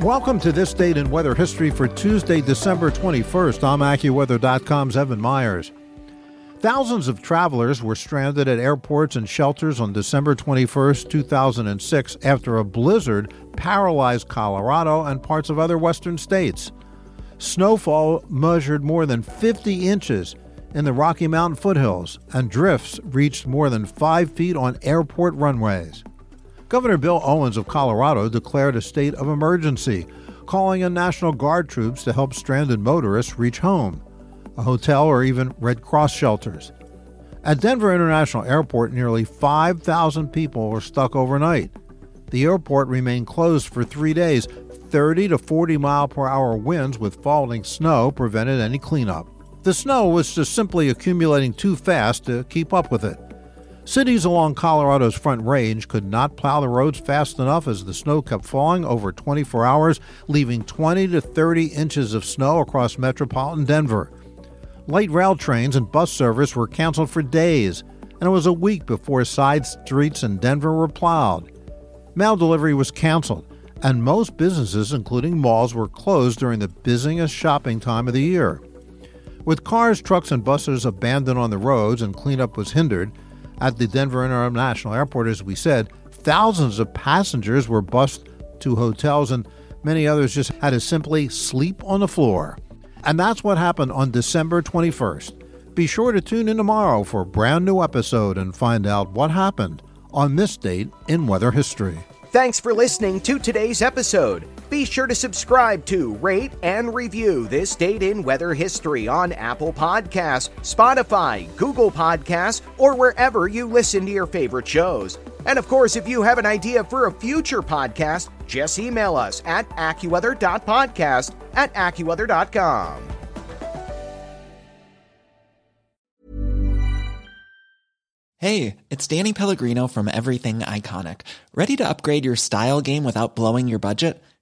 Welcome to this date in weather history for Tuesday, December 21st. I'm AccuWeather.com's Evan Myers. Thousands of travelers were stranded at airports and shelters on December 21st, 2006, after a blizzard paralyzed Colorado and parts of other western states. Snowfall measured more than 50 inches in the Rocky Mountain foothills, and drifts reached more than five feet on airport runways. Governor Bill Owens of Colorado declared a state of emergency, calling in National Guard troops to help stranded motorists reach home, a hotel, or even Red Cross shelters. At Denver International Airport, nearly 5,000 people were stuck overnight. The airport remained closed for three days. 30 to 40 mile per hour winds with falling snow prevented any cleanup. The snow was just simply accumulating too fast to keep up with it. Cities along Colorado's Front Range could not plow the roads fast enough as the snow kept falling over 24 hours, leaving 20 to 30 inches of snow across metropolitan Denver. Light rail trains and bus service were canceled for days, and it was a week before side streets in Denver were plowed. Mail delivery was canceled, and most businesses, including malls, were closed during the busiest shopping time of the year. With cars, trucks, and buses abandoned on the roads and cleanup was hindered, at the Denver International Airport, as we said, thousands of passengers were bused to hotels, and many others just had to simply sleep on the floor. And that's what happened on December 21st. Be sure to tune in tomorrow for a brand new episode and find out what happened on this date in weather history. Thanks for listening to today's episode. Be sure to subscribe to, rate, and review this date in weather history on Apple Podcasts, Spotify, Google Podcasts, or wherever you listen to your favorite shows. And of course, if you have an idea for a future podcast, just email us at AccuWeather.podcast at AccuWeather.com. Hey, it's Danny Pellegrino from Everything Iconic. Ready to upgrade your style game without blowing your budget?